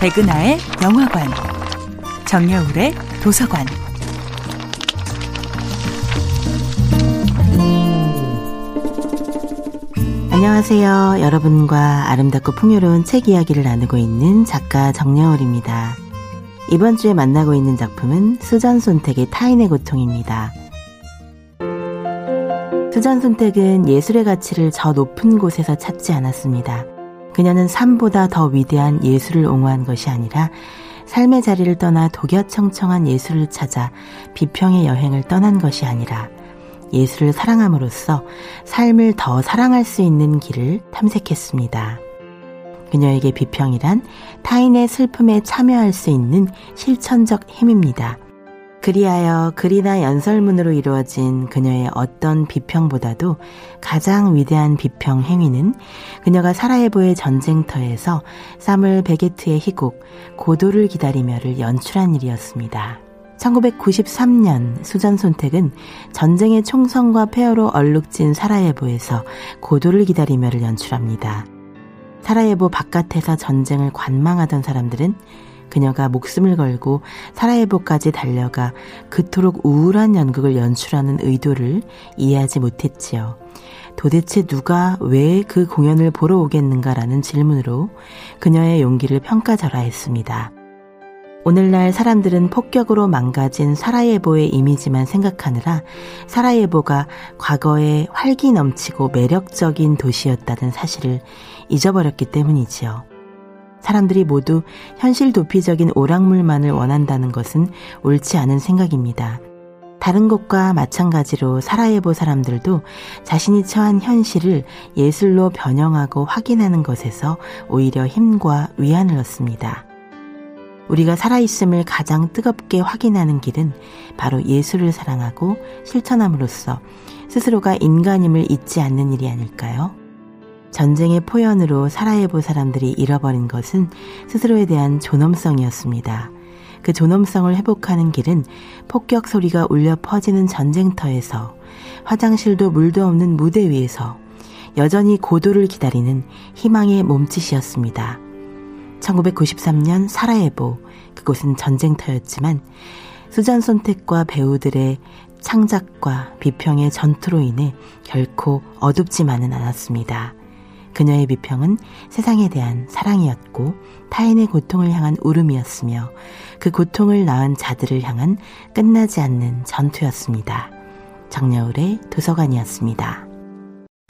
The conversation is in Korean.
백은하의 영화관, 정여울의 도서관. 안녕하세요. 여러분과 아름답고 풍요로운 책 이야기를 나누고 있는 작가 정여울입니다. 이번 주에 만나고 있는 작품은 수전 손택의 타인의 고통입니다. 수전 손택은 예술의 가치를 저 높은 곳에서 찾지 않았습니다. 그녀는 삶보다 더 위대한 예술을 옹호한 것이 아니라 삶의 자리를 떠나 독야청청한 예술을 찾아 비평의 여행을 떠난 것이 아니라 예술을 사랑함으로써 삶을 더 사랑할 수 있는 길을 탐색했습니다. 그녀에게 비평이란 타인의 슬픔에 참여할 수 있는 실천적 힘입니다. 그리하여 글이나 연설문으로 이루어진 그녀의 어떤 비평보다도 가장 위대한 비평 행위는 그녀가 사라예보의 전쟁터에서 사물 베게트의 희곡 고도를 기다리며를 연출한 일이었습니다. 1993년 수전 손택은 전쟁의 총성과 폐허로 얼룩진 사라예보에서 고도를 기다리며를 연출합니다. 사라예보 바깥에서 전쟁을 관망하던 사람들은 그녀가 목숨을 걸고 사라예보까지 달려가 그토록 우울한 연극을 연출하는 의도를 이해하지 못했지요. 도대체 누가 왜 그 공연을 보러 오겠는가라는 질문으로 그녀의 용기를 평가절하했습니다. 오늘날 사람들은 폭격으로 망가진 사라예보의 이미지만 생각하느라 사라예보가 과거에 활기 넘치고 매력적인 도시였다는 사실을 잊어버렸기 때문이지요. 사람들이 모두 현실 도피적인 오락물만을 원한다는 것은 옳지 않은 생각입니다. 다른 곳과 마찬가지로 사라예보 사람들도 자신이 처한 현실을 예술로 변형하고 확인하는 것에서 오히려 힘과 위안을 얻습니다. 우리가 살아있음을 가장 뜨겁게 확인하는 길은 바로 예술을 사랑하고 실천함으로써 스스로가 인간임을 잊지 않는 일이 아닐까요? 전쟁의 포연으로 사라예보 사람들이 잃어버린 것은 스스로에 대한 존엄성이었습니다. 그 존엄성을 회복하는 길은 폭격 소리가 울려 퍼지는 전쟁터에서 화장실도 물도 없는 무대 위에서 여전히 고도를 기다리는 희망의 몸짓이었습니다. 1993년 사라예보, 그곳은 전쟁터였지만 수잔 선택과 배우들의 창작과 비평의 전투로 인해 결코 어둡지만은 않았습니다. 그녀의 비평은 세상에 대한 사랑이었고 타인의 고통을 향한 울음이었으며 그 고통을 낳은 자들을 향한 끝나지 않는 전투였습니다. 정여울의 도서관이었습니다.